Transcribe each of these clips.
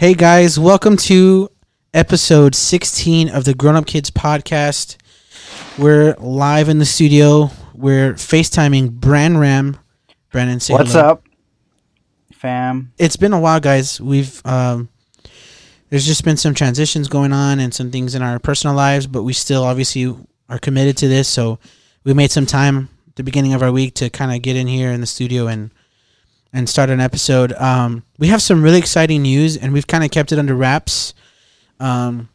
Hey guys, welcome to episode 16 of the Grown Up Kids podcast. We're live in the studio. We're FaceTiming Bran Ram. Brandon, say What's hello. up, fam? It's been a while, guys. We've um, there's just been some transitions going on and some things in our personal lives, but we still obviously are committed to this. So we made some time at the beginning of our week to kind of get in here in the studio and and start an episode. Um, we have some really exciting news, and we've kind of kept it under wraps. Um,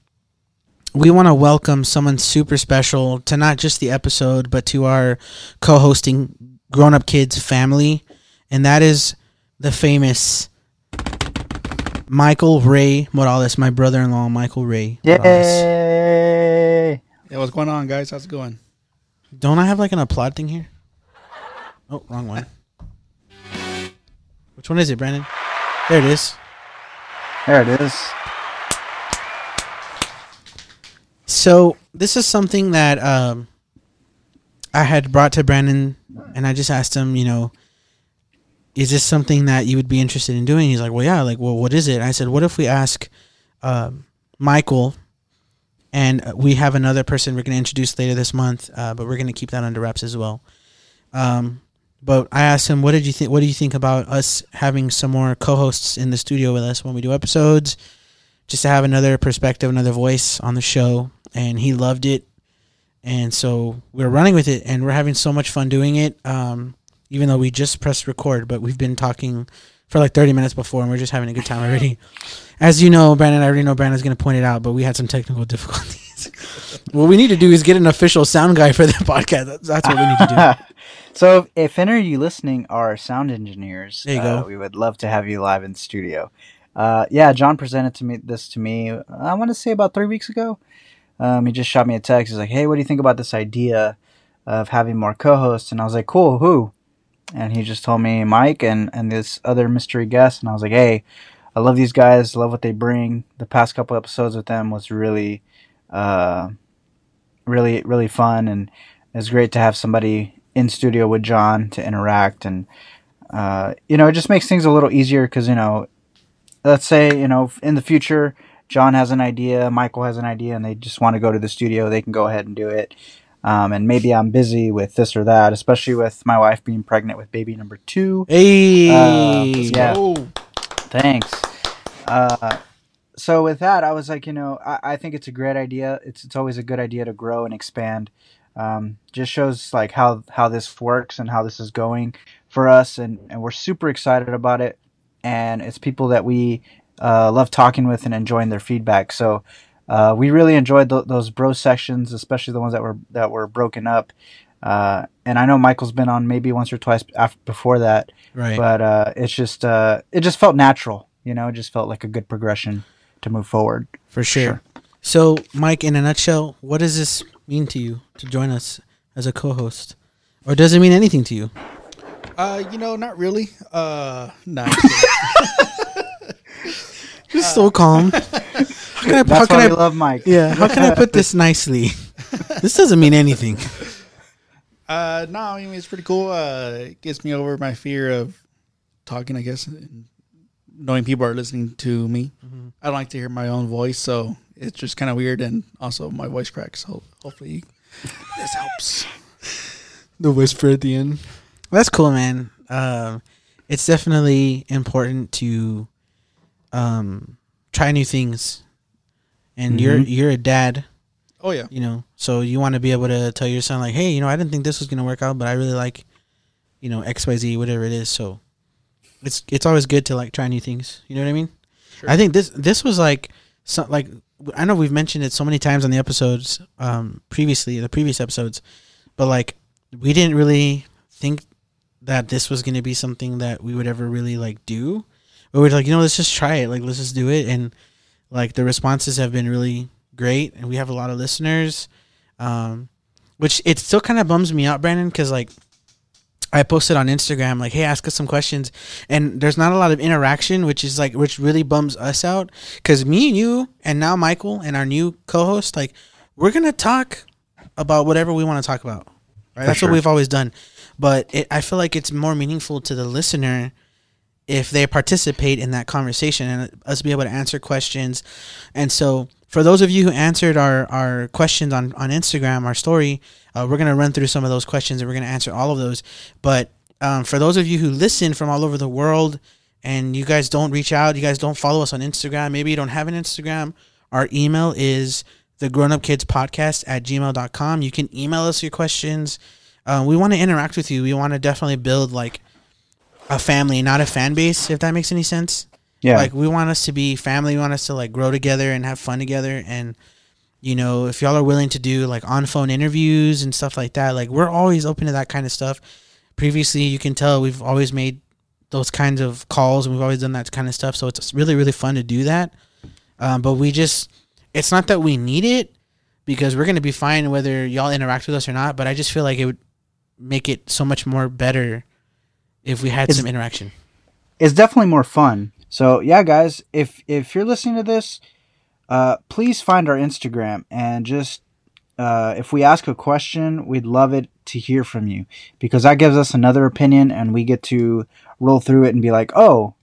we want to welcome someone super special to not just the episode, but to our co-hosting Grown Up Kids family, and that is the famous Michael Ray Morales, my brother-in-law, Michael Ray. Morales. Yeah, what's going on, guys? How's it going? Don't I have like an applaud thing here? Oh, wrong one. Which one is it, Brandon? There it is. There it is. So this is something that um, I had brought to Brandon, and I just asked him, you know, is this something that you would be interested in doing? He's like, well, yeah. Like, well, what is it? I said, what if we ask um Michael, and we have another person we're going to introduce later this month, uh, but we're going to keep that under wraps as well. Um, but I asked him, what did you think? What do you think about us having some more co-hosts in the studio with us when we do episodes? just to have another perspective, another voice on the show. And he loved it. And so we're running with it and we're having so much fun doing it. Um, even though we just pressed record, but we've been talking for like 30 minutes before and we're just having a good time already. As you know, Brandon, I already know Brandon's going to point it out, but we had some technical difficulties. what we need to do is get an official sound guy for the podcast. That's, that's what we need to do. so, if any of you listening are sound engineers, There you uh, go. we would love to have you live in the studio. Uh, yeah, John presented to me this to me. I want to say about three weeks ago. Um, he just shot me a text. He's like, "Hey, what do you think about this idea of having more co-hosts?" And I was like, "Cool, who?" And he just told me Mike and and this other mystery guest. And I was like, "Hey, I love these guys. Love what they bring. The past couple episodes with them was really, uh, really, really fun, and it's great to have somebody in studio with John to interact. And uh, you know, it just makes things a little easier because you know, let's say you know in the future John has an idea, Michael has an idea, and they just want to go to the studio, they can go ahead and do it. Um, and maybe I'm busy with this or that, especially with my wife being pregnant with baby number two. Hey. Uh, yeah. Oh, Thanks. Uh, so with that, I was like, you know, I, I think it's a great idea. It's it's always a good idea to grow and expand. Um, just shows like how how this works and how this is going for us, and and we're super excited about it. And it's people that we uh, love talking with and enjoying their feedback. So. Uh, we really enjoyed th- those bro sessions, especially the ones that were that were broken up. Uh, and I know Michael's been on maybe once or twice after, before that right. but uh, it's just uh, it just felt natural you know it just felt like a good progression to move forward For sure. So, Mike, in a nutshell, what does this mean to you to join us as a co-host, or does it mean anything to you? uh, you know, not really. Uh, no. You're so calm. How can I? How can why I? we love mike yeah. How can I put this nicely? this doesn't mean anything. uh, no, I mean it's pretty cool. Uh, it gets me over my fear of talking. I guess, knowing people are listening to me. Mm-hmm. I don't like to hear my own voice, so it's just kind of weird. And also, my voice cracks. So hopefully, this helps. The whisper at the end. That's cool, man. Um, it's definitely important to um, try new things, and you're Mhm. you're a dad. Oh yeah, you know so you want to be able to tell your son like hey you know i didn't think this was going to work out but i really like you know xyz whatever it is so it's it's always good to like try new things you know what i mean Sure. i think this this was like so, like i know we've mentioned it so many times on the episodes um previously the previous episodes but like we didn't really think that this was going to be something that we would ever really like do. But we're like you know let's just try it. Like let's just do it. And like the responses have been really great and we have a lot of listeners um which it still kind of bums me out brandon because like i posted on instagram like hey ask us some questions and there's not a lot of interaction which is like which really bums us out because me and you and now michael and our new co-host like we're gonna talk about whatever we want to talk about right For that's sure. what we've always done but it, i feel like it's more meaningful to the listener if they participate in that conversation and us be able to answer questions. And so, for those of you who answered our, our questions on, on Instagram, our story, uh, we're going to run through some of those questions and we're going to answer all of those. But um, for those of you who listen from all over the world and you guys don't reach out, you guys don't follow us on Instagram, maybe you don't have an Instagram, our email is the grown up kids podcast at gmail.com. You can email us your questions. Uh, we want to interact with you. We want to definitely build like a family, not a fan base, if that makes any sense. Yeah. Like we want us to be family. We want us to like grow together and have fun together. And you know, if y'all are willing to do like on phone interviews and stuff like that, like we're always open to that kind of stuff. Previously, you can tell we've always made those kinds of calls and we've always done that kind of stuff. So it's really really fun to do that. Um, but we just, it's not that we need it because we're gonna be fine whether y'all interact with us or not. But I just feel like it would make it so much more better if we had It's- some interaction. it's definitely more fun. So yeah, guys, if if you're listening to this, uh, please find our Instagram and just uh, if we ask a question, we'd love it to hear from you because that gives us another opinion and we get to roll through it and be like, oh,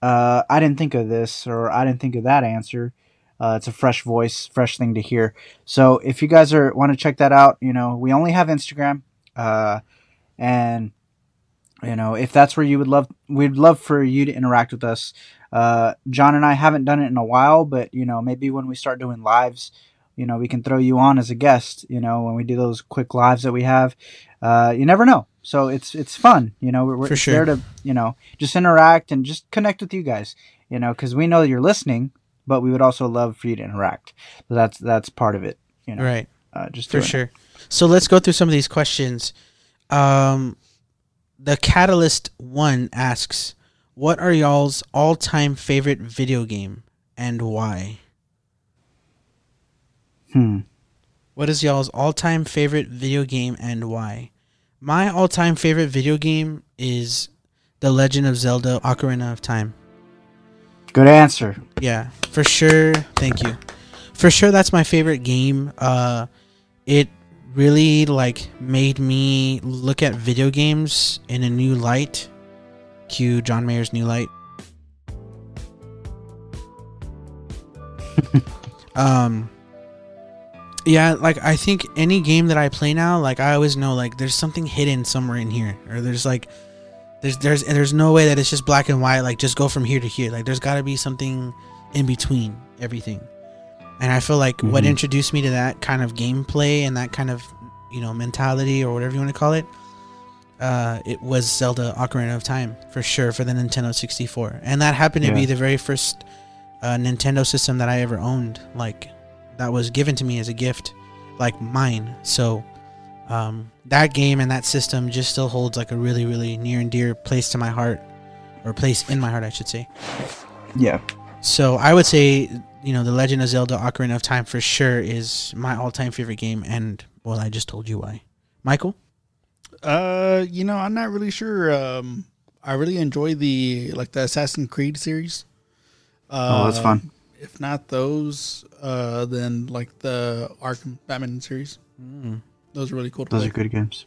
uh, I didn't think of this or I didn't think of that answer. Uh, it's a fresh voice, fresh thing to hear. So if you guys are want to check that out, you know, we only have Instagram, uh, and you know if that's where you would love, we'd love for you to interact with us. Uh, John and I haven't done it in a while, but you know maybe when we start doing lives, you know we can throw you on as a guest. You know when we do those quick lives that we have, uh, you never know. So it's it's fun. You know we're, we're sure. there to you know just interact and just connect with you guys. You know because we know you're listening, but we would also love for you to interact. So that's that's part of it. You know, Right. Uh, just For doing it. sure. So let's go through some of these questions. Um, the Catalyst One asks, "What are y'all's all-time favorite video game and why?" Hmm. What is y'all's all-time favorite video game and why? My all-time favorite video game is The Legend of Zelda: Ocarina of Time. Good answer. Yeah, for sure. Thank you. For sure, that's my favorite game. Uh, it really like made me look at video games in a new light. Cue John Mayer's New Light. um, yeah, like I think any game that I play now, like I always know, like there's something hidden somewhere in here, or there's like there's there's there's no way that it's just black and white like just go from here to here like there's got to be something in between everything and i feel like what Mhm. introduced me to that kind of gameplay and that kind of you know mentality or whatever you want to call it uh it was zelda ocarina of time for sure for the nintendo 64 and that happened to be the very first uh, nintendo system that i ever owned. Like that was given to me as a gift like mine. So um, that game and that system just still holds like a really really near and dear place to my heart or place in my heart i should say. Yeah. so i would say you know the legend of zelda ocarina of time for sure is my all-time favorite game and well i just told you why michael Uh, you know, I'm not really sure. Um, I really enjoy the like the Assassin's Creed series. Uh, Oh, that's fun. If not those, uh, then like the Arkham Batman series. Those are really cool. To Those play. are good games.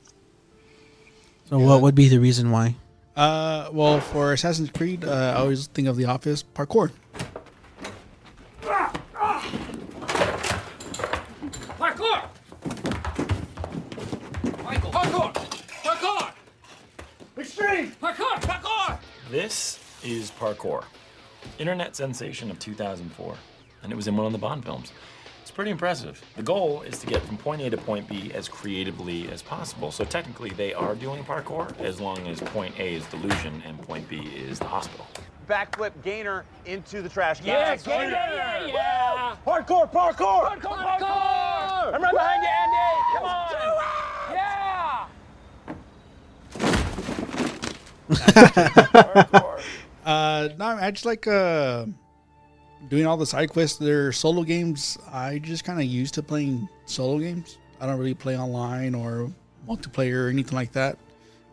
so what would be the reason why Uh, well, for Assassin's Creed, uh, I always think of The Office parkour. Parkour! Extreme! Parkour! Parkour! This is Parkour, internet sensation of 2004, and it was in one of the Bond films. It's pretty impressive. The goal is to get from point A to point B as creatively as possible. So technically, they are doing parkour as long as point A is delusion and point B is the hospital. backflip gainer into the trash can. Yeah, yeah, yeah, yeah! Parkour, parkour! Parkour! Parkour! I'm right behind you, Andy. Come Let's on. do it! Yeah! Parkour. Uh, no, I just like uh, doing all the side quests. They're solo games. I just kind of used to playing solo games. I don't really play online or multiplayer or anything like that.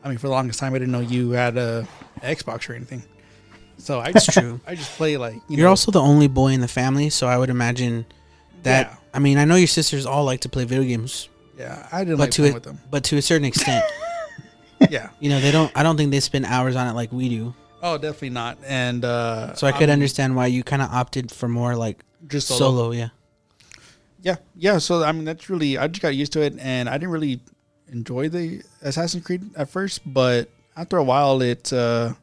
I mean, for the longest time, I didn't know you had a Xbox or anything. So I just true. I just play like you you're know, also the only boy in the family so i would imagine that Yeah. i mean i know your sisters all like to play video games yeah. I didn't but like to playing it with them. but to a certain extent Yeah, you know they don't i don't think they spend hours on it like we do Oh, definitely not. And uh, So I could I'm understand why you kind of opted for more like just solo. solo. Yeah. Yeah, yeah. So I mean, that's really I just got used to it, and I didn't really enjoy the Assassin's Creed at first, but after a while, it. Uh,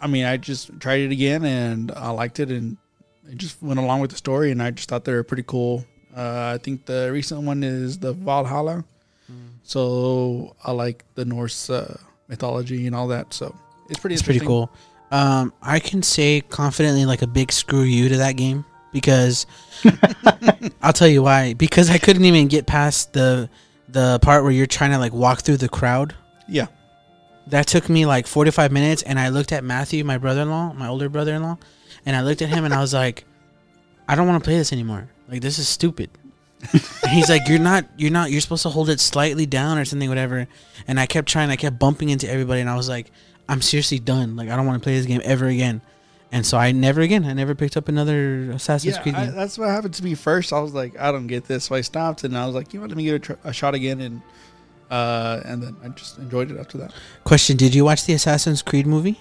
I mean, I just tried it again, and I liked it, and it just went along with the story, and I just thought they were pretty cool. Uh, I think the recent one is the Valhalla, so I like the Norse uh, mythology and all that. So it's pretty. It's pretty cool. Um, I can say confidently like a big screw you to that game because I'll tell you why. Because I couldn't even get past the the part where you're trying to like walk through the crowd. Yeah, That took me like 45 minutes, and I looked at Matthew, my brother-in-law, my older brother-in-law, and I looked at him and I was like, I don't want to play this anymore. Like this is stupid. And he's like, you're not, you're not, you're supposed to hold it slightly down or something, whatever. And I kept trying, I kept bumping into everybody, and I was like, I'm seriously done. Like I don't want to play this game ever again. And so I never again, I never picked up another Assassin's yeah. Creed I, game. that's what happened to me first. I was like, I don't get this, so I stopped, and I was like, you know, let me give it a, tr- a shot again, and uh, and then I just enjoyed it after that. Question: Did you watch the Assassin's Creed movie?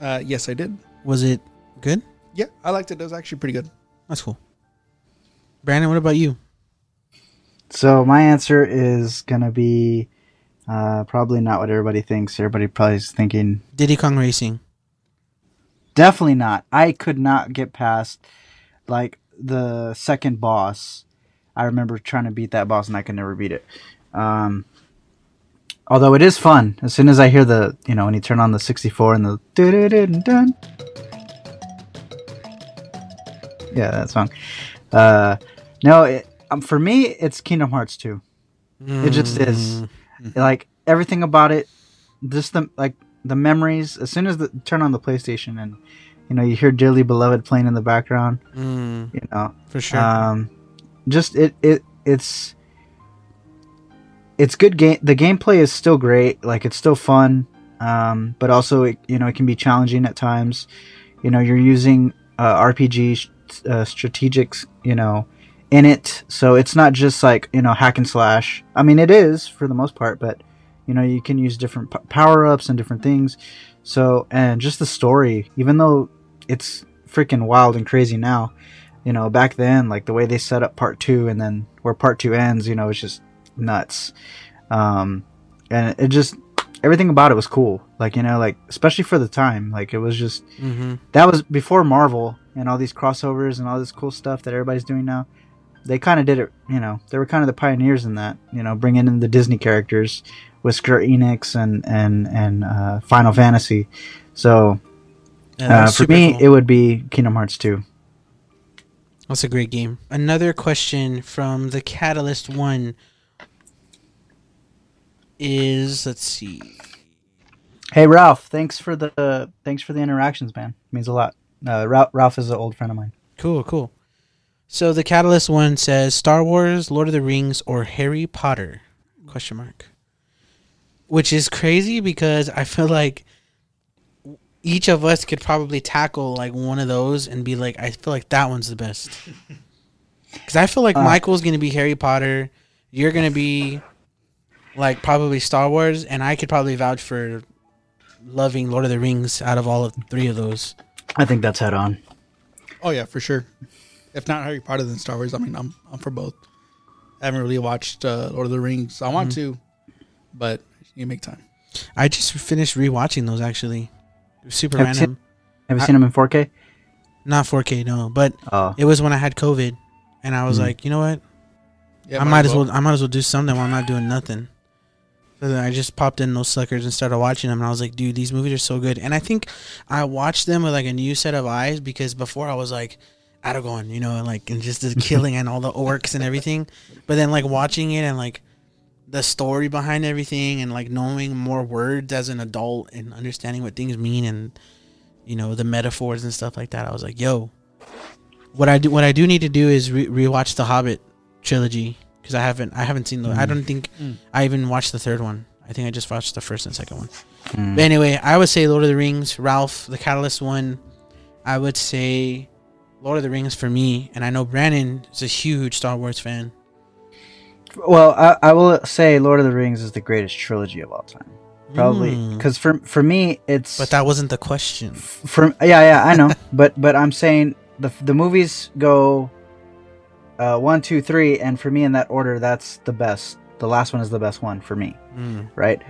Uh, yes, I did. Was it good? Yeah, I liked it. It was actually pretty good. That's cool. Brandon, what about you? So my answer is gonna be uh, probably not what everybody thinks. Everybody probably is thinking Diddy Kong Racing. definitely not. I could not get past like the second boss. I remember trying to beat that boss and I could never beat it. Um, although it is fun. As soon as I hear the you know when you turn on the 64 and the dun yeah that song. Uh, no, it, um, for me it's Kingdom Hearts 2. It just is. Like everything about it, just the like the memories. As soon as the turn on the PlayStation and you know you hear "Dearly Beloved" playing in the background, Mm, you know, for sure. um, just it it it's it's good game. The gameplay is still great. Like it's still fun, um, but also it, you know it can be challenging at times. You know, you're using uh, RPG uh, strategics. You know, in it, so it's not just like you know hack and slash. I mean, it is for the most part, but you know you can use different p- power ups and different things. So and just the story, even though it's freaking wild and crazy now, you know back then like the way they set up part two and then where part two ends, you know, it's just nuts. Um, and it just everything about it was cool. Like you know, like especially for the time, like it was just hmm that was before Marvel and all these crossovers and all this cool stuff that everybody's doing now. They kind of did it, you know. They were kind of the pioneers in that, you know, bringing in the Disney characters with Square Enix and and and uh, Final Fantasy. So uh, for me, it would be Kingdom Hearts 2. That's a great game. Another question from the Catalyst one is let's see. Hey Ralph, thanks for the thanks for the interactions, man. means a lot. Uh, Ralph, Ralph is an old friend of mine. Cool, cool. So the Catalyst one says Star Wars, Lord of the Rings, or Harry Potter? Question mark. Which is crazy because I feel like each of us could probably tackle like one of those and be like, I feel like that one's the best. Because I feel like Uh. Michael's gonna be Harry Potter, you're gonna be like probably Star Wars, and I could probably vouch for loving Lord of the Rings out of all of three of those. I think that's head on. Oh yeah, for sure. If not Harry Potter, then Star Wars. I mean, I'm I'm for both. I haven't really watched uh, Lord of the Rings. I want to, but you make time. I just finished rewatching those actually. It was super Have you random. Have you I- seen him in 4K? Not 4K, no, but Oh, it was when I had COVID, and I was Mhm. like, you know what? Yeah, I might as well. I might as well do something while I'm not doing nothing. So then I just popped in those suckers and started watching them, and I was like, dude, these movies are so good. And I think I watched them with like a new set of eyes because before I was like, Aragorn, you know, and like and just the killing and all the orcs and everything. But then like watching it and like the story behind everything and like knowing more words as an adult and understanding what things mean and you know the metaphors and stuff like that. I was like, yo, what I do what I do need to do is re- rewatch the Hobbit trilogy because I haven't I haven't seen the I don't think Mm. I even watched the third one. I think I just watched the first and second one. Mm. But anyway, I would say Lord of the Rings, Ralph, the Catalyst one. I would say Lord of the Rings for me, and I know Brandon is a huge Star Wars fan. Well, I, I will say Lord of the Rings is the greatest trilogy of all time. probably Mm. because for for me it's But that wasn't the question. from yeah yeah I know but but I'm saying the the movies go uh one two three and for me in that order that's the best the last one is the best one for me Mm. right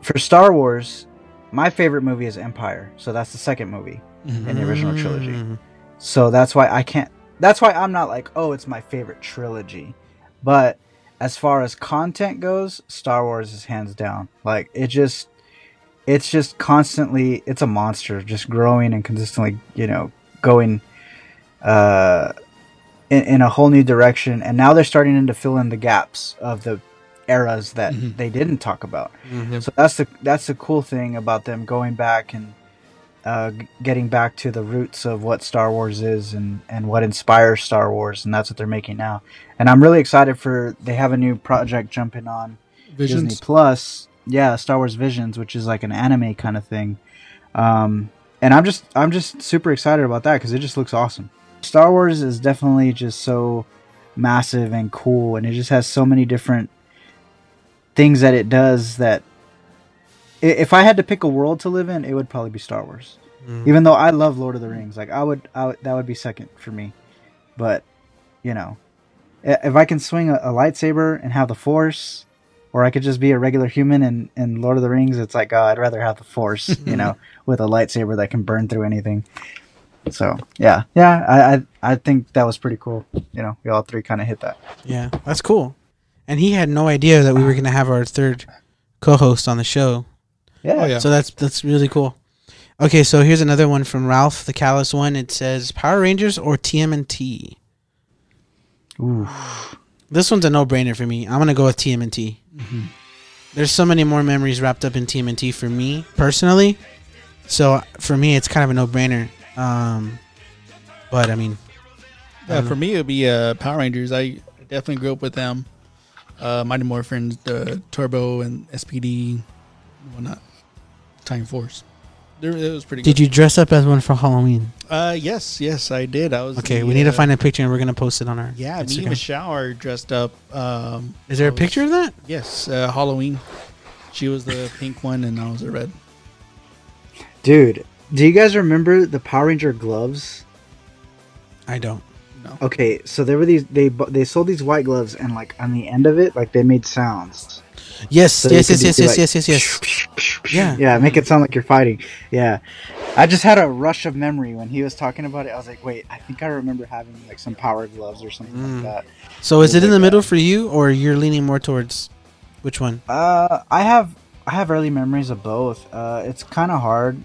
for Star Wars my favorite movie is Empire so that's the second movie in the original trilogy Mm. So that's why I can't that's why I'm not like oh it's my favorite trilogy but as far as content goes Star Wars is hands down like it just it's just constantly it's a monster just growing and consistently you know going uh in, in a whole new direction and now they're starting to fill in the gaps of the eras that Mhm. they didn't talk about Mhm. so that's the that's the cool thing about them going back and uh, getting back to the roots of what Star Wars is and and what inspires Star Wars, and that's what they're making now. And I'm really excited for they have a new project jumping on Disney Visions. Plus. Yeah, Star Wars Visions, which is like an anime kind of thing. Um, and I'm just I'm just super excited about that because it just looks awesome. Star Wars is definitely just so massive and cool, and it just has so many different things that it does that if I had to pick a world to live in, it would probably be Star Wars. Mm. Even though I love Lord of the Rings, like I would, I would that would be second for me. But you know, if I can swing a, a lightsaber and have the Force, or I could just be a regular human in, in Lord of the Rings, it's like, oh, I'd rather have the Force, you know, with a lightsaber that can burn through anything. So yeah, yeah, I I, I think that was pretty cool. You know, we all three kind of hit that. Yeah, that's cool. And he had no idea that we were gonna have our third co-host on the show. Yeah, Oh yeah. So that's that's really cool. Okay, so here's another one from Ralph, the Catalyst one. It says Power Rangers or TMNT. Ooh. This one's a no-brainer for me. I'm gonna go with TMNT. There's so many more memories wrapped up in TMNT for me personally. So for me, it's kind of a no-brainer. Um, but I mean, Yeah, don't for know. me it'd be uh, Power Rangers. I definitely grew up with them. Uh, Mighty Morphins, the Turbo and SPD, and whatnot. Time Force. There, it was pretty. did good. you dress up as one for Halloween? Uh, yes, yes, I did. I was. Okay, the, we need to uh, find a picture and we're gonna post it on our Yeah, me Instagram. and Michelle are dressed up. Um, Is there I a was- picture of that? Yes, uh, Halloween. She was the pink one, and I was the red. dude, do you guys remember the Power Ranger gloves? I don't. No. Okay, so there were these they they sold these white gloves and like on the end of it like they made sounds. Yes, So you yes, yes, yes, like, yes, yes, yes, yes. Yeah. Yeah, make it sound like you're fighting. Yeah. I just had a rush of memory when he was talking about it. I was like, wait, I think I remember having like some power gloves or something Mm. like that. So is it in the middle that. for you, or you're leaning more towards which one? Uh, I have I have early memories of both. Uh, it's kind of hard.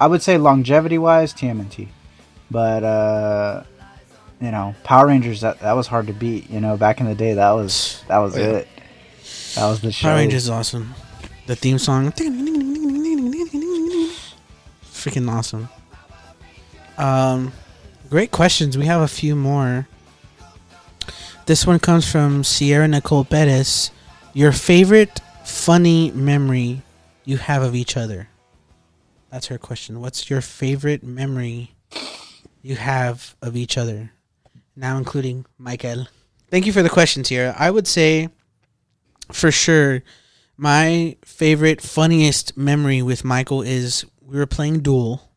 I would say longevity wise, TMNT, but uh, you know, Power Rangers that that was hard to beat. You know, back in the day, that was that was Oh, yeah. it. That was the show. Power Rangers is awesome. The theme song, freaking awesome. Um, great questions. We have a few more. This one comes from Sierra Nicole Perez. Your favorite funny memory you have of each other? That's her question. What's your favorite memory you have of each other? Now including Michael. Thank you for the question, Sierra. I would say for sure my favorite funniest memory with Michael is we were playing Duel.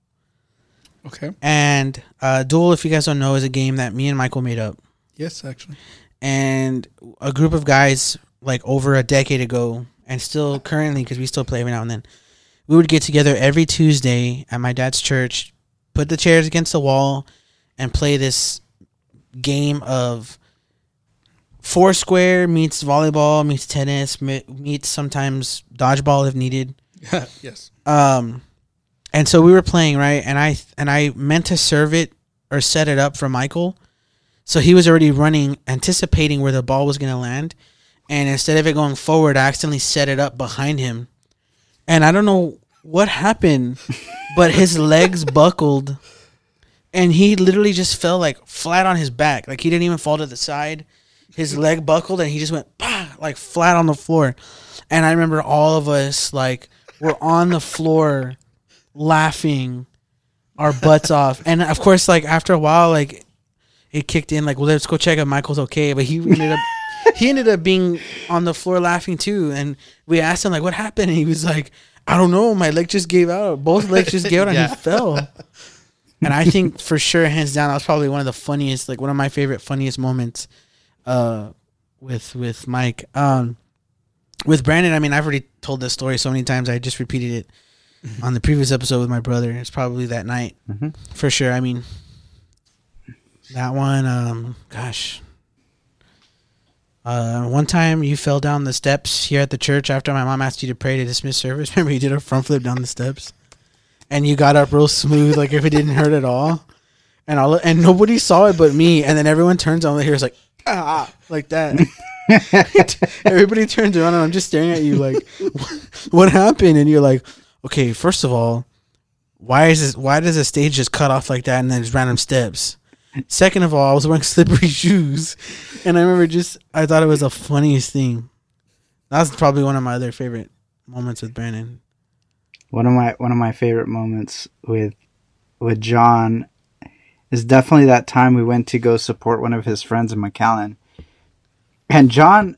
Okay. And uh, Duel, if you guys don't know, is a game that me and Michael made up. Yes, actually. And a group of guys, like over a decade ago, and still currently, because we still play every now and then, we would get together every Tuesday at my dad's church, put the chairs against the wall, and play this game of Foursquare meets volleyball meets tennis meets sometimes dodgeball if needed. yes. Um, and so we were playing right, and I and I meant to serve it or set it up for Michael, so he was already running, anticipating where the ball was gonna land, and instead of it going forward, I accidentally set it up behind him, and I don't know what happened, but his legs buckled, and he literally just fell like flat on his back, like he didn't even fall to the side. His leg buckled, and he just went bah, like flat on the floor, and I remember all of us like were on the floor laughing our butts off. And of course, like after a while, like it kicked in, like, well, let's go check if Michael's okay. But he ended up he ended up being on the floor laughing too. And we asked him like, what happened? And he was like, I don't know. My leg just gave out. Both legs just gave out, and Yeah. he fell. And I think for sure, hands down, that was probably one of the funniest, like one of my favorite funniest moments, uh, with with Mike. Um, with Brandon, I mean, I've already told this story so many times. I just repeated it on the previous episode with my brother. It's probably that night Mhm. for sure. I mean, that one. Um, gosh. Uh, one time you fell down the steps here at the church after my mom asked you to pray to dismiss service. Remember you did a front flip down the steps, and you got up real smooth, like if it didn't hurt at all, and all and nobody saw it but me. And then everyone turns on the here is like ah like that. Everybody turns around and I'm just staring at you like, what happened? And you're like, okay, first of all, why is this? Why does the stage just cut off like that and then just random steps? Second of all, I was wearing slippery shoes, and I remember just I thought it was the funniest thing. That's probably one of my other favorite moments with Brandon. One of my one of my favorite moments with with John is definitely that time we went to go support one of his friends in McAllen. And John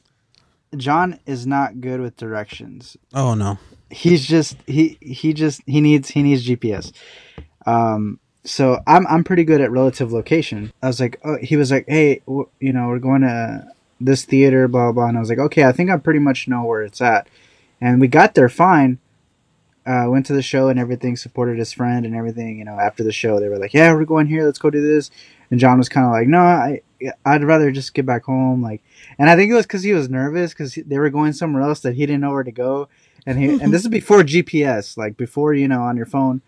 John is not good with directions. Oh no, He's just he he just he needs he needs GPS. Um so I'm I'm pretty good at relative location. I was like, oh, he was like, hey, w- you know, we're going to this theater, blah blah. blah. And I was like, okay, I think I pretty much know where it's at. And we got there fine. Uh, went to the show and everything. Supported his friend and everything. You know, after the show, they were like, yeah, we're going here. Let's go do this. And John was kind of like, no, I I'd rather just get back home. Like, and I think it was because he was nervous because they were going somewhere else that he didn't know where to go. And he and this is before GPS, like before you know on your phone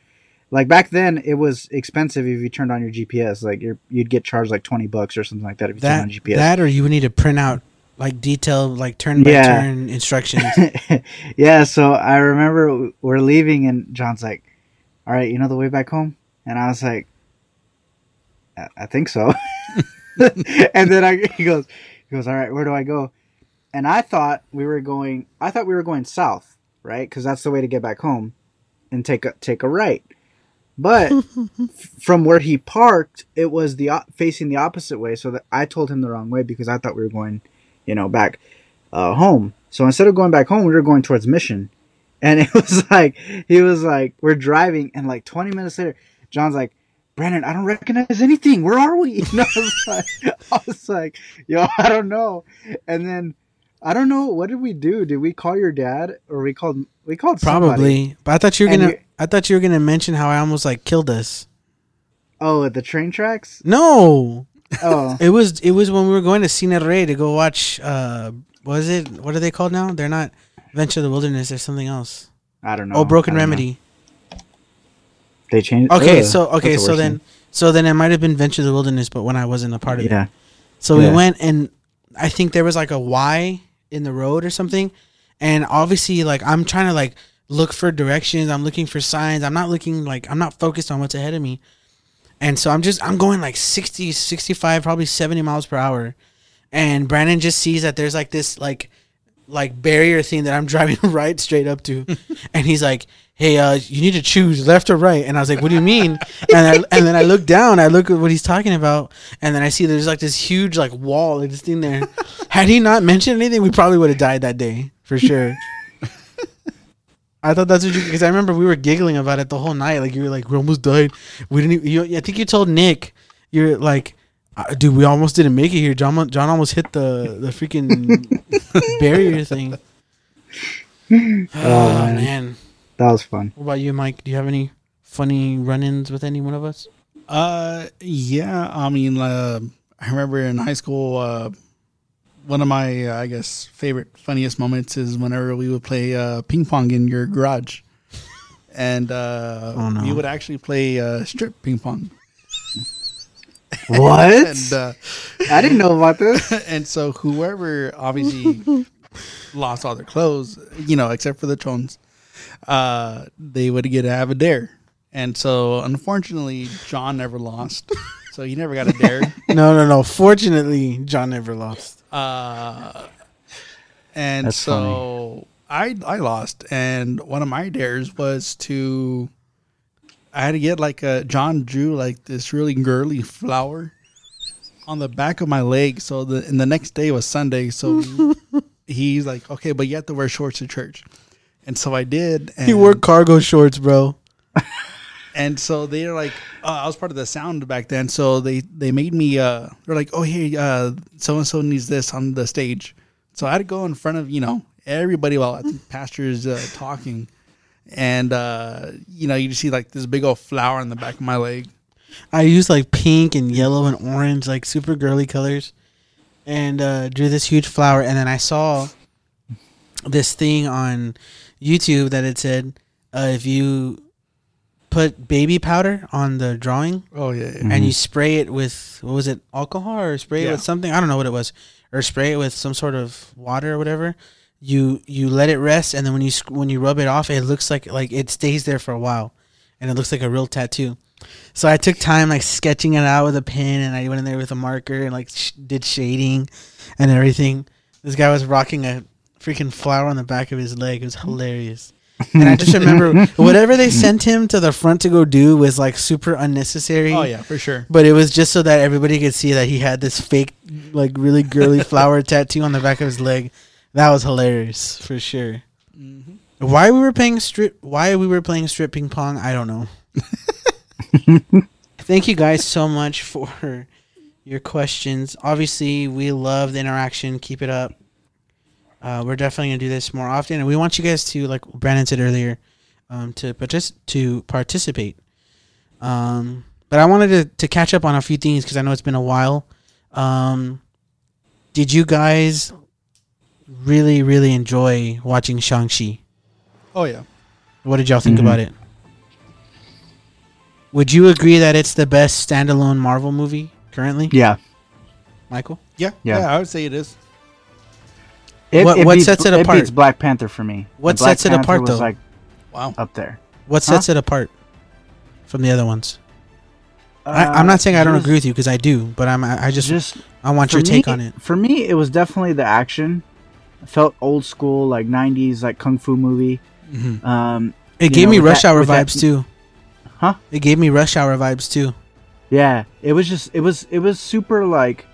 like back then it was expensive if you turned on your GPS. Like you're, you'd get charged like twenty bucks or something like that if you that turned on GPS. that or you would need to print out like detailed like turn by Yeah. turn instructions. yeah, so I remember we're leaving and John's like, "All right, you know the way back home?" And I was like, "I, I think so." and then I, he goes, "He goes, all right, where do I go?" And I thought we were going. I thought we were going south, right? Because that's the way to get back home, and take a take a right. But from where he parked, it was the facing the opposite way. So that I told him the wrong way because I thought we were going, you know, back uh, home. So instead of going back home, we were going towards Mission. And it was like he was like, we're driving, and like 20 minutes later, John's like, Brandon, I don't recognize anything. Where are we? And I was like, I was like, yo, I don't know. And then I don't know what did we do? Did we call your dad or we called we called somebody. Probably, but I thought you were gonna. I thought you were gonna mention how I almost like killed us. Oh, at the train tracks. No, Oh, it was it was when we were going to Cine Rey to go watch. uh Was it what are they called now? They're not Venture of the Wilderness. There's something else. I don't know. oh, Broken don't know. Remedy. They changed. Okay, Ugh, so okay, so then so then it might have been Venture of the Wilderness, but when I wasn't a part of it. yeah, So we went and I think there was like a Y in the road or something. And obviously like I'm trying to like look for directions. I'm looking for signs. I'm not looking like I'm not focused on what's ahead of me. And so I'm just I'm going like 60, 65, probably 70 miles per hour. And Brandon just sees that there's like this like like barrier thing that I'm driving right straight up to. and he's like, "Hey, uh, you need to choose left or right." And I was like, "What do you mean?" and I, and then I look down, I look at what he's talking about, and then I see there's like this huge like wall, like this thing there. Had he not mentioned anything, we probably would have died that day for sure. I thought that's what you because I remember we were giggling about it the whole night. Like you were like, "We almost died." We didn't. Even, you, I think you told Nick, you're like. Uh, dude, we almost didn't make it here. John, John almost hit the the freaking barrier thing. Oh, man. man. that was fun. What about you, Mike? Do you have any funny run-ins with any one of us? Uh, yeah. I mean, uh, I remember in high school, uh, one of my, uh, I guess, favorite, funniest moments is whenever we would play uh, ping pong in your garage, and uh, Oh, no. we would actually play uh, strip ping pong. What? And uh, I didn't know about this. and so whoever obviously lost all their clothes, you know, except for the Tones, uh, they would get to have a dare. And so unfortunately, John never lost, so he never got a dare. No, no, no. Fortunately, John never lost. Uh, and That's so I I lost, and one of my dares was to I had to get like a John drew like this really girly flower on the back of my leg. So the and the next day was Sunday, so he's like, okay, but you have to wear shorts to church. And so I did. And, He wore cargo shorts, bro. and so they're like, uh, I was part of the sound back then. So they they made me. Uh, they're like, oh hey, uh, so and so needs this on the stage. So I had to go in front of you know everybody while pastor is uh, talking, and uh, you know you just see like this big old flower on the back of my leg. I used like pink and yellow and orange, like super girly colors, and uh, drew this huge flower. And then I saw this thing on YouTube that it said uh, if you put baby powder on the drawing Oh yeah, yeah. and you mm-hmm. spray it with what was it alcohol or spray it with something I don't know what it was or spray it with some sort of water or whatever. You you let it rest and then when you when you rub it off, it looks like like it stays there for a while, and it looks like a real tattoo. So I took time like sketching it out with a pen, and I went in there with a marker and like sh- did shading and everything. This guy was rocking a freaking flower on the back of his leg. It was hilarious. And I just remember whatever they sent him to the front to go do was like super unnecessary. Oh yeah, for sure. But it was just so that everybody could see that he had this fake, like really girly flower tattoo on the back of his leg. That was hilarious for sure. Mm-hmm. Why we were playing strip? Why we were playing strip ping pong? I don't know. Thank you guys so much for your questions. Obviously, we love the interaction. Keep it up. Uh, we're definitely gonna do this more often, and we want you guys to, like Brandon said earlier, um, to partic- to participate. Um, but I wanted to, to catch up on a few things because I know it's been a while. Um, did you guys really, really enjoy watching Shang-Chi? Oh yeah. What did y'all think Mhm. about it? Would you agree that it's the best standalone Marvel movie currently, Yeah. Michael? Yeah, Yeah. yeah, I would say it is. It, What- what beats, sets it apart? It apart? beats Black Panther for me. What Black sets it apart, was, though? Like Wow. up there. What Huh? sets it apart from the other ones? I, I'm not saying I don't Uh, just- agree with you because I do, but I'm I, I just, Just I want for your take on it. For me, it was definitely the action. It felt old school, like '90s, like kung fu movie. Mhm. Um, It gave know, me Rush that- Hour with that- vibes too. Huh? It gave me Rush Hour vibes too. Yeah, it was just it was it was super like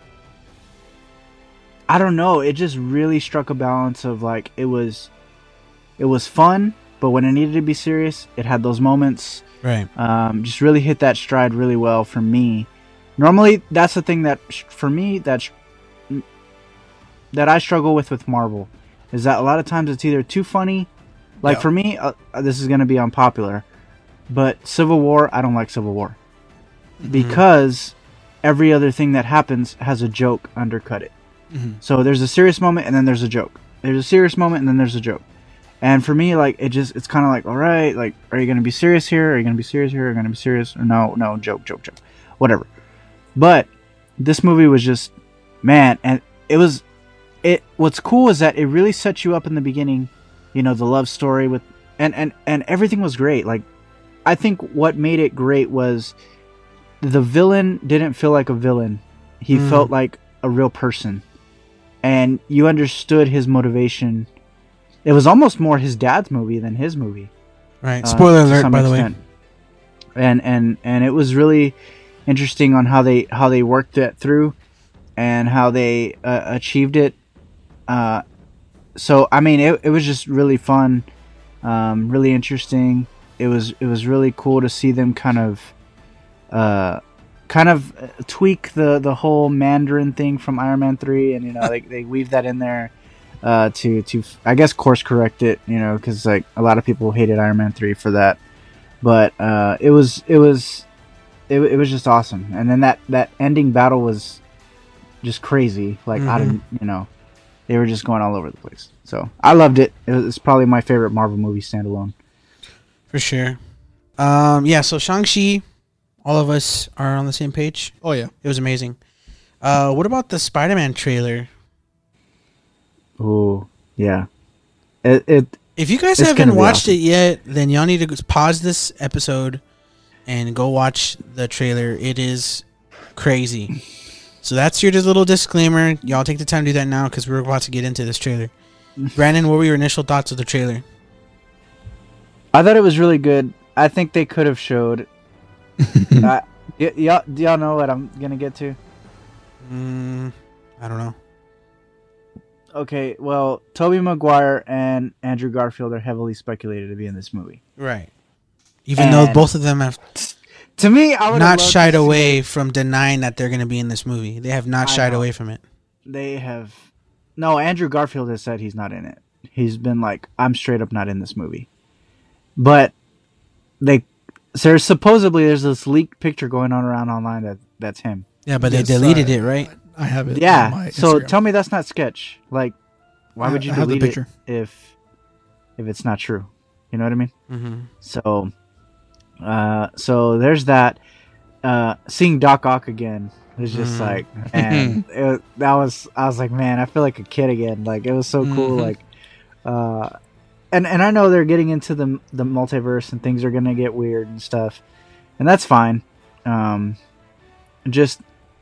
I don't know, it just really struck a balance of like it was it was fun, but when it needed to be serious, it had those moments. Right. Um, just really hit that stride really well for me. Normally, that's the thing that sh- for me that sh- that I struggle with with Marvel is that a lot of times it's either too funny. Like Yeah. for me, uh, this is going to be unpopular, but Civil War, I don't like Civil War because every other thing that happens has a joke undercut it. Mhm. So there's a serious moment and then there's a joke. There's a serious moment and then there's a joke. And for me, like it just it's kind of like, all right, like, are you gonna be serious here? Are you gonna be serious here? Are you gonna be serious? Or no, no, joke, joke, joke, whatever. But this movie was just, man, and it was, it. What's cool is that it really set you up in the beginning. You know, the love story with, and and and everything was great. Like, I think what made it great was the villain didn't feel like a villain. He Mm. felt like a real person. And you understood his motivation. It was almost more his dad's movie than his movie. Right. uh, Spoiler alert, by the way. And and and it was really interesting on how they how they worked that through and how they uh, achieved it. Uh, so I mean, it, it was just really fun, um, really interesting. It was it was really cool to see them kind of, uh, kind of uh, tweak the the whole Mandarin thing from Iron Man three, and you know they they weave that in there, uh, to to I guess course correct it, you know, because like a lot of people hated Iron Man three for that, but uh, it was it was it, it was just awesome, and then that that ending battle was just crazy, like out of you know they were just going all over the place. So I loved it. It was it's probably my favorite Marvel movie standalone. For sure. Um, yeah, so Shang-Chi, all of us are on the same page. Oh yeah. It was amazing. Uh, what about the Spider-Man trailer? Oh yeah, it, it If you guys haven't watched awesome. it yet, then y'all need to pause this episode and go watch the trailer. It is crazy. So that's your little disclaimer. Y'all take the time to do that now because we're about to get into this trailer. Brandon, what were your initial thoughts of the trailer? I thought it was really good. I think they could have showed. uh, y- y'all, do y'all know what I'm gonna get to? Mm, I don't know. okay, well, Tobey Maguire and Andrew Garfield are heavily speculated to be in this movie. Right. Even though both of them have To me, I would not shied away from denying that they're going to be in this movie. They have not I shied know. away from it. They have. No, Andrew Garfield has said he's not in it. He's been like, I'm straight up not in this movie. But they, so there's supposedly there's this leaked picture going on around online that that's him. Yeah, but Yes, they deleted I- it, right? I have it. on Yeah. my So tell me that's not sketch. Like, why I- would you I have the delete it if if it's not true? You know what I mean? Mm-hmm. So, uh, so there's that. Uh, seeing Doc Ock again was just Mhm. like, and it, was- that was I was like, man, I feel like a kid again. Like it was so cool. Mhm. Like, uh, and and I know they're getting into the the multiverse and things are gonna get weird and stuff, and that's fine. Um, just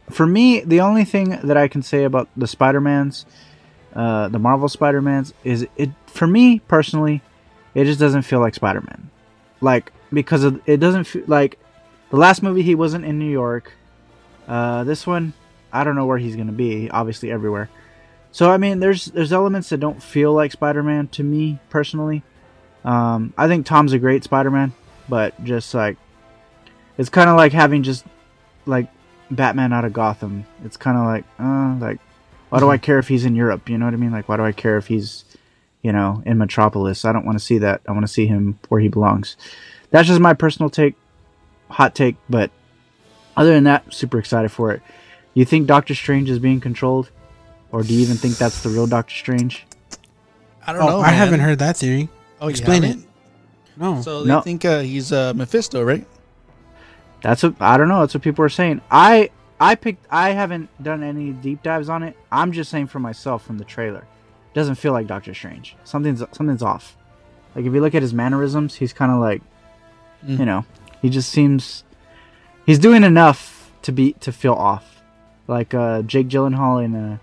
for me, the only thing that I can say about the Spider Mans, uh, the Marvel Spider Mans, is it for me personally, it just doesn't feel like Spider Man, like because of, it doesn't feel like the last movie he wasn't in New York. Uh, this one, I don't know where he's gonna be. Obviously, everywhere. So I mean, there's there's elements that don't feel like Spider Man to me personally. Um, I think Tom's a great Spider Man, but just like it's kind of like having just like Batman out of Gotham. It's kind of like, uh, like, why do I care if he's in Europe? You know what I mean? Like, why do I care if he's, you know, in Metropolis? I don't want to see that. I want to see him where he belongs. That's just my personal take, hot take. But other than that, super excited for it. You think Doctor Strange is being controlled, or do you even think that's the real Doctor Strange? I don't Oh, know. I man. haven't heard that theory. Oh, Explain it. No. So they No. think uh, he's uh, Mephisto, right? That's what I don't know. That's what people are saying. I I picked. I haven't done any deep dives on it. I'm just saying for myself from the trailer, it doesn't feel like Doctor Strange. Something's something's off. Like if you look at his mannerisms, he's kind of like, Mm. you know, he just seems he's doing enough to be to feel off. Like uh, Jake Gyllenhaal in uh,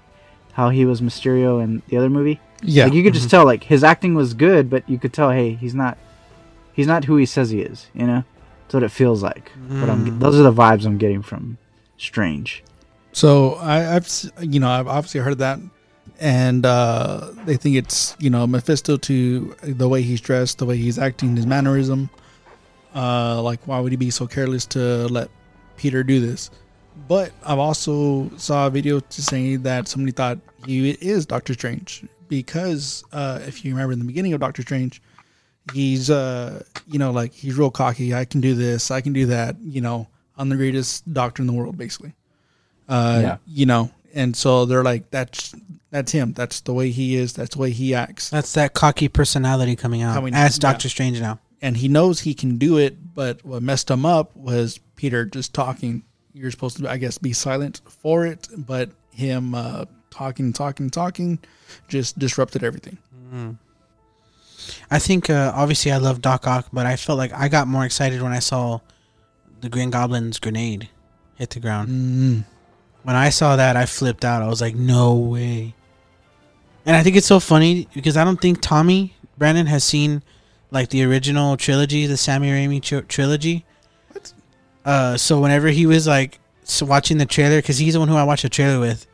how he was Mysterio in the other movie. Yeah. Like you could just tell like his acting was good, but you could tell hey he's not he's not who he says he is. You know, that's what it feels like. But I'm Mm. those are the vibes I'm getting from Strange. So I, I've you know I've obviously heard that, and uh, they think it's you know Mephisto to the way he's dressed, the way he's acting, his mannerism. Uh, like why would he be so careless to let Peter do this? But I've also saw a video to say that somebody thought he is Doctor Strange because uh, if you remember in the beginning of Doctor Strange, he's uh you know like he's real cocky. I can do this. I can do that. You know, I'm the greatest doctor in the world, basically. Uh, Yeah. you know, and so they're like, that's that's him. That's the way he is. That's the way he acts. That's that cocky personality coming out Coming- as yeah. Doctor Strange now. and he knows he can do it. But what messed him up was Peter just talking. You're supposed to, I guess, be silent for it, but him uh, talking, talking, talking, just disrupted everything. I think uh, obviously I love Doc Ock, but I felt like I got more excited when I saw the Green Goblin's grenade hit the ground. Mm. When I saw that, I flipped out. I was like, "No way!" And I think it's so funny because I don't think Tommy Brandon has seen like the original trilogy, the Sammy Raimi tr- trilogy. Uh, so whenever he was like so watching the trailer, because he's the one who I watched the trailer with,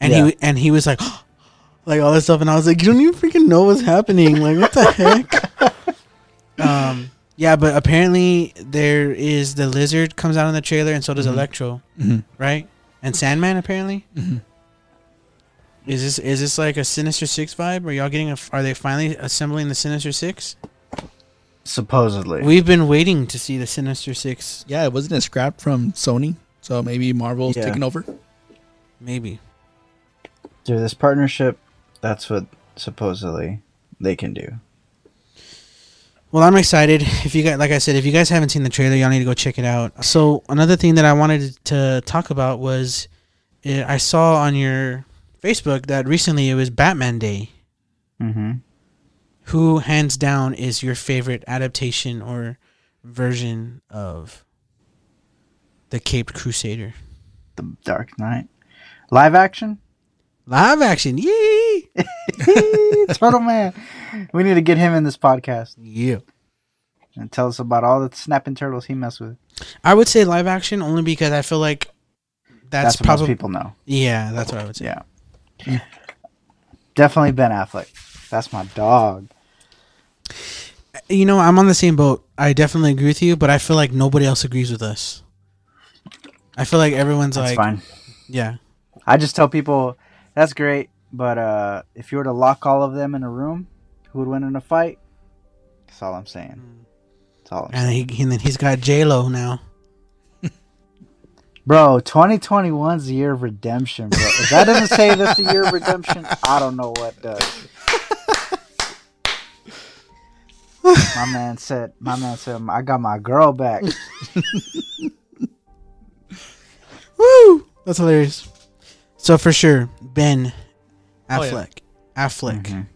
and Yeah. he and he was like, like all this stuff, and I was like, you don't even freaking know what's happening. Like, what the heck? um, yeah, but apparently there is the lizard comes out in the trailer, and so does Mhm. Electro, Mhm. right? And Sandman apparently. Mhm. Is this is this like a Sinister Six vibe? Are y'all getting a? Are they finally assembling the Sinister Six? Supposedly, We've been waiting to see the Sinister Six. Yeah, it wasn't a scrap from Sony, so maybe Marvel's Yeah. taking over. Maybe. through this partnership, that's what supposedly they can do. Well, I'm excited. If you guys, like I said, if you guys haven't seen the trailer, y'all need to go check it out. So another thing that I wanted to talk about was, uh, I saw on your Facebook that recently it was Batman Day. Mm-hmm. Who, hands down, is your favorite adaptation or version of the Caped Crusader? The Dark Knight, live action. Live action, yee! Turtle Man. We need to get him in this podcast Yeah. and tell us about all the snapping turtles he messed with. I would say live action only because I feel like that's, That's, probably people know. yeah, that's what I would say. Yeah. Definitely Ben Affleck. That's my dog. You know, I'm on the same boat. I definitely agree with you, but I feel like nobody else agrees with us. I feel like everyone's That's like, fine. yeah, I just tell people that's great, but uh, if you were to lock all of them in a room, who would win in a fight? That's all I'm saying. That's all I'm and, saying. he, and then he's got J Lo now. Bro, 2021's the year of redemption, bro. If that doesn't say this the year of redemption, I don't know what does. my man said, my man said, I got my girl back. Woo! That's hilarious. So for sure, Ben Oh, yeah. Affleck. Affleck. Mhm.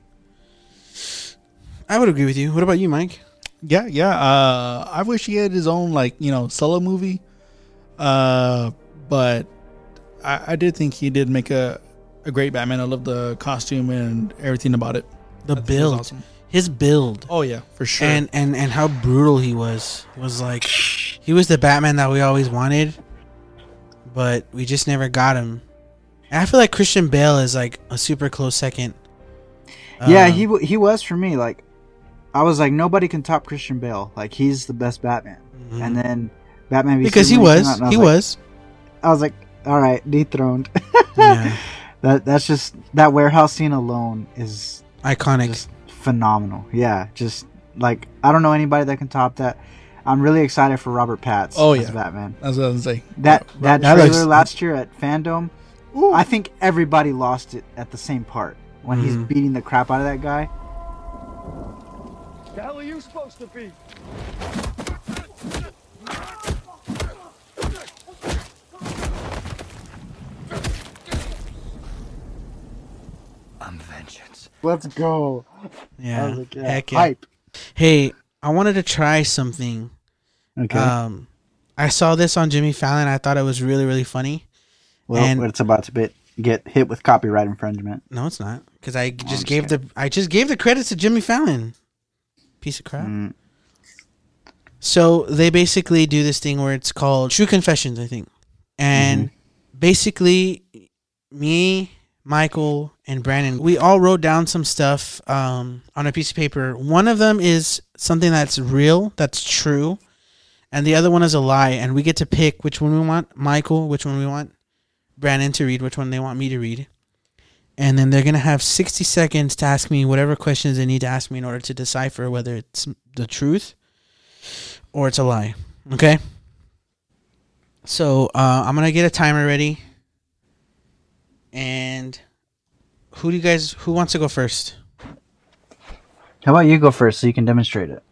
I would agree with you. What about you, Mike? Yeah, yeah. Uh, I wish he had his own like you know solo movie. Uh, but I, I did think he did make a a great Batman. I love the costume and everything about it. The I it was build, awesome. His build, Oh yeah, for sure. and and and how brutal he was was like he was the Batman that we always wanted, but we just never got him. And I feel like Christian Bale is like a super close second. yeah, Um, he w- he was for me. Like, I was like, nobody can top Christian Bale. Like, he's the best Batman. mhm. And then Batman v because he Superman came was, out, and I he like- was. I was like, all right, dethroned. Yeah, that that's just that warehouse scene alone is iconic. just phenomenal. Yeah, just like I don't know anybody that can top that. I'm really excited for Robert Patz Oh, as yeah. Batman. That's what I was gonna say. That that that trailer looks- last year at FanDome, I think everybody lost it at the same part when he's Mhm. beating the crap out of that guy. The hell are you supposed to be? Let's go. Yeah, like, yeah, heck yeah. hype. Hey, I wanted to try something. Okay. Um, I saw this on Jimmy Fallon. I thought it was really, really funny. well, and- it's about to bit, get hit with copyright infringement. No, it's not because I just just gave the I just gave the credits to Jimmy Fallon. Piece of crap. Mm, So they basically do this thing where it's called True Confessions, I think, and basically, me, Michael, and Brandon, we all wrote down some stuff um, on a piece of paper. One of them is something that's real, that's true, and the other one is a lie. And we get to pick which one we want, Michael, which one we want Brandon to read, which one they want me to read. And then they're gonna have sixty seconds to ask me whatever questions they need to ask me in order to decipher whether it's the truth or it's a lie. Okay. So uh, I'm gonna get a timer ready. And who do you guys? Who wants to go first? How about you go first so you can demonstrate it?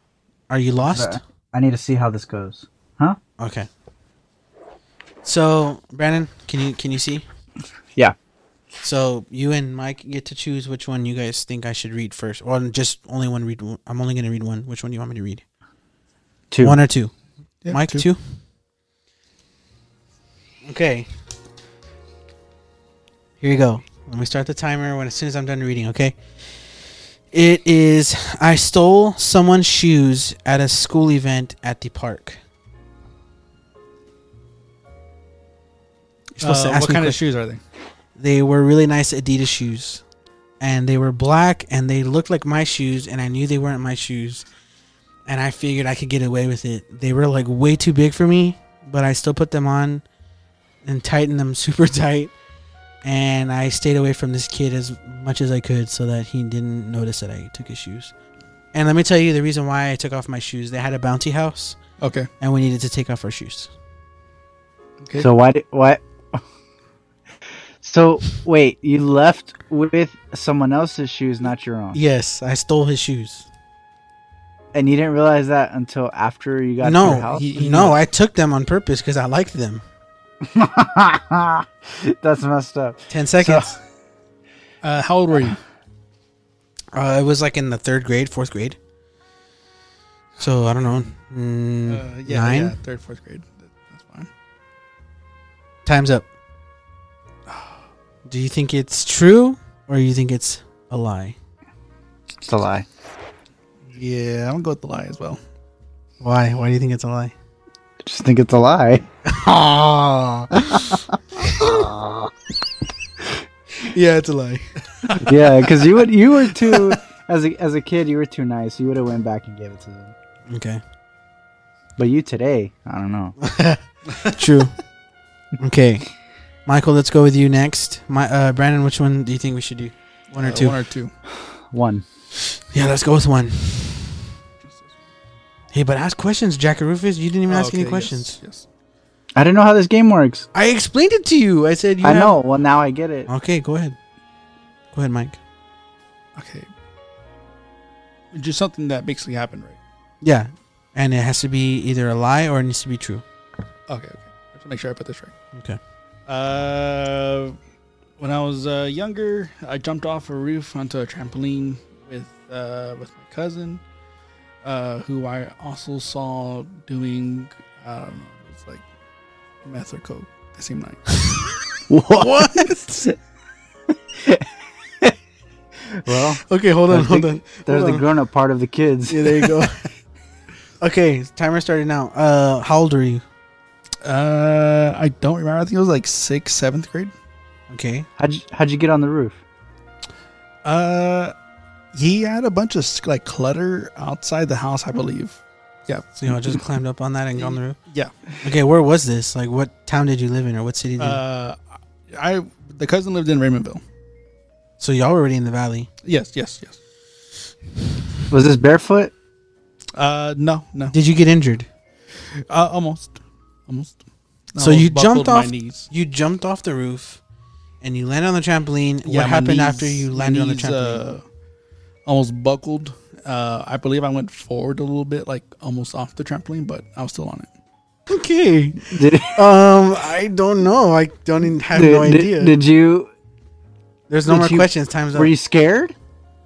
Are you lost? I need to see how this goes. Huh? Okay. So Brandon, can you can you see? Yeah. So you and Mike get to choose which one you guys think I should read first, or just only one read. one- I'm only gonna read one. Which one do you want me to read? Two. One or two? Yeah, Mike, two. two. Okay. Here you go. Let me start the timer when as soon as I'm done reading. Okay. It is. I stole someone's shoes at a school event at the park. You're supposed to Uh, ask what kind of shoes are they? They were really nice Adidas shoes. And they were black and they looked like my shoes and I knew they weren't my shoes. And I figured I could get away with it. They were like way too big for me, but I still put them on and tightened them super tight. And I stayed away from this kid as much as I could so that he didn't notice that I took his shoes. And let me tell you the reason why I took off my shoes. They had a bounty house Okay. and we needed to take off our shoes. Okay. So why did why? So wait, you left with someone else's shoes, not your own, Yes, I stole his shoes. and you didn't realize that until after you got to your house. he- he no. I took them on purpose because I liked them. That's messed up. 10 seconds. uh, how old were you? Uh, it was like in the third grade, fourth grade. So I don't know. Mm, Uh, yeah, nine. yeah, third, fourth grade. That's fine. Time's up. Do you think it's true or you think it's a lie? It's a lie. Yeah, I'm gonna go with the lie as well. Why? Why do you think it's a lie? Just think it's a lie. Yeah, it's a lie. yeah, because you would you were too as a as a kid you were too nice. You would have went back and gave it to them. Okay. But you today, I don't know. True. okay. Michael, let's go with you next. My uh Brandon, which one do you think we should do? One or Uh, two? One or two. One. yeah, let's go with one. Hey, but ask questions, Jack Rufus. You didn't even Oh, ask any questions. Yes. yes. I didn't know how this game works. I explained it to you. I said you I have- know. Well, now I get it. Okay, go ahead. Go ahead, Mike. Okay. Just something that basically happened, right? Yeah. And it has to be either a lie or it needs to be true. Okay, okay. I have to make sure I put this right. Okay. Uh, when I was uh, younger, I jumped off a roof onto a trampoline with uh, with my cousin, uh, who I also saw doing. I don't know, it's like meth or coke the same night. What? well, Okay, hold on, hold think on. there's Hold the on. grown-up part of the kids. Yeah, there you go. okay, timer started now. Uh, how old are you? Uh, I don't remember. I think it was like sixth, seventh grade. Okay. How'd you, how'd you get on the roof? Uh, he had a bunch of like clutter outside the house, I believe. Yeah. So you know, just climbed up on that and gone the roof. Yeah. Okay, where was this? Like, what town did you live in, or what city? Did you Uh, I the cousin lived in Raymondville. So y'all were already in the valley. Yes, yes, yes. Was this barefoot? Uh, no, no. Did you get injured? Uh, almost, almost. So Almost you jumped buckled my off- knees. You jumped off the roof, and you landed on the trampoline. Yeah, what happened knees- after you my landed on the trampoline? Uh, almost buckled. Uh, I believe I went forward a little bit, like almost off the trampoline, but I was still on it. okay. Did, Um, I don't know. I don't even have did, no idea. Did, you? There's no more you- questions. Time's up. Were you scared,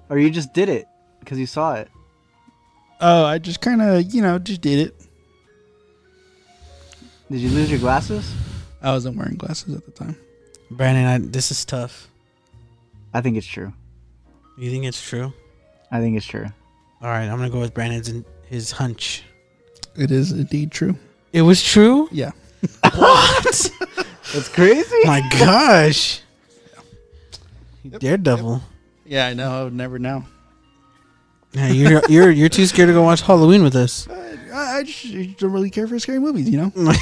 or you just did it because you saw it? Oh, I just kind of, you know, just did it. Did you lose your glasses? I wasn't wearing glasses at the time. Brandon, I, this is tough. I think it's true. You think it's true? I think it's true. All right, I'm gonna go with Brandon's and his hunch. It is indeed true. It was true. Yeah. What? That's crazy. My gosh. You Daredevil. Yeah, I know. I would never know. Yeah, you're you're you're too scared to go watch Halloween with us. I, I just don't really care for scary movies, you know.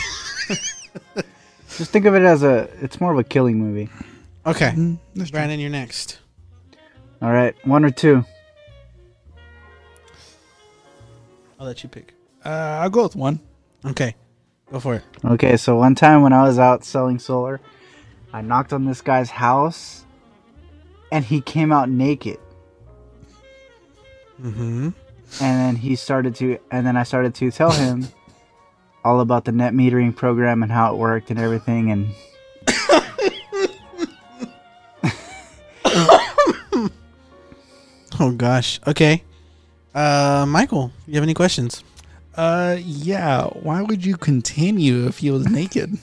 Just think of it as a. It's more of a killing movie. Okay, Mm, that's true. Brandon, you're next. All right, one or two. I'll let you pick. Uh, I'll go with one. Okay, go for it. Okay, so one time when I was out selling solar, I knocked on this guy's house, and he came out naked. Mm-hmm. and then he started to and then i started to tell him all about the net metering program and how it worked and everything and Oh gosh. Okay. Uh, Michael, you have any questions? Uh, yeah. Why would you continue if he was naked?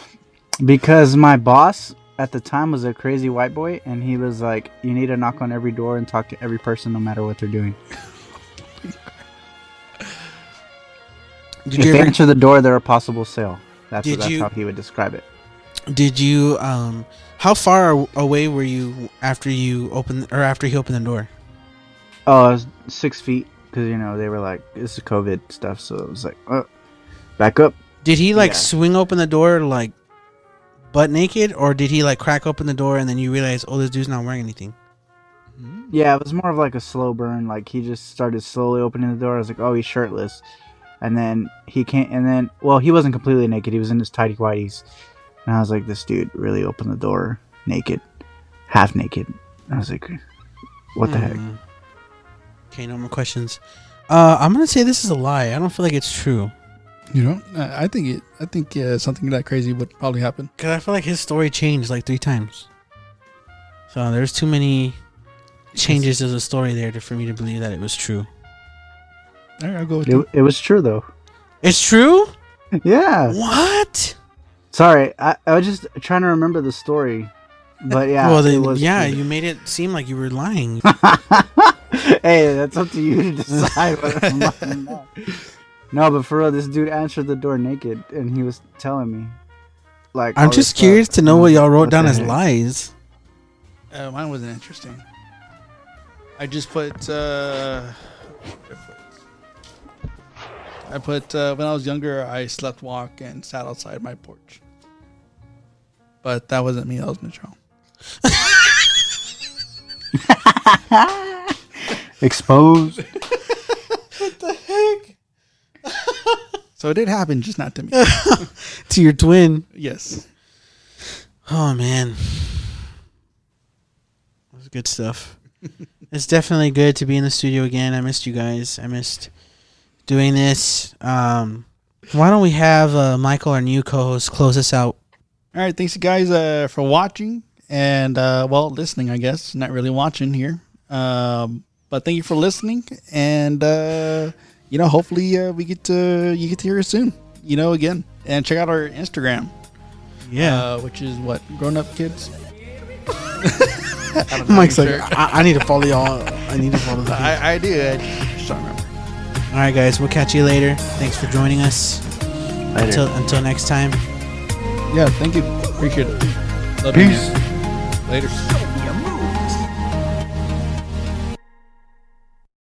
because my boss at the time was a crazy white boy and he was like you need to knock on every door and talk to every person no matter what they're doing Did if you ever, answer the door they're a possible sale that's, Did that's you- how he would describe it did you um how far away were you after you opened or after he opened the door? Oh I six feet because you know they were like this is covid stuff so it was like oh, back up Did he like Yeah. swing open the door like butt naked, or did he like crack open the door and then you realize, oh, this dude's not wearing anything? Hmm. Yeah, it was more of like a slow burn. Like he just started slowly opening the door. I was like, oh, he's shirtless, and then he can't. And then, well, he wasn't completely naked. He was in his tidy whities, and I was like, this dude really opened the door naked, half naked. I was like, what the hmm. heck? Okay, no more questions. Uh, I'm gonna say this is a lie. I don't feel like it's true You know, I I think it. I think uh, something that crazy would probably happen. because I feel like his story changed like three times. So there's too many changes to the story there to, for me to believe that it was true. All right, I'll go with It, it was true though. It's true. yeah. What? Sorry, I, I was just trying to remember the story, but yeah. well, it then, was yeah, true. you made it seem like you were lying. hey, that's up to you to decide whether I'm lying or not. No, but for real, this dude answered the door naked, and he was telling me, like, I'm all this just stuff. curious to know what y'all wrote what down as heck? lies. Uh, mine wasn't interesting. I just put. Uh, I put uh, when I was younger, I slept walk and sat outside my porch. But that wasn't me. That was Mitchell. Exposed. What the heck? so it did happen, just not to me. To your twin. yes. Oh man, that was good stuff. it's definitely good to be in the studio again. I missed you guys. I missed doing this. Um, why don't we have uh, Michael, our new co-host, close us out? All right. Thanks, you guys, uh, for watching and uh, well, listening. I guess not really watching here, um, but thank you for listening. And uh, you know, hopefully, uh, we get to you get to hear us soon. You know, again, and check out our Instagram. Yeah, uh, which is what grown up kids. Mike's like, sure. I-, I need to follow y'all. I need to follow the. I, I do. I just don't remember. All right, guys, we'll catch you later. Thanks for joining us. Later. Until until next time. Yeah, thank you. Appreciate it. Love Peace. man. Later.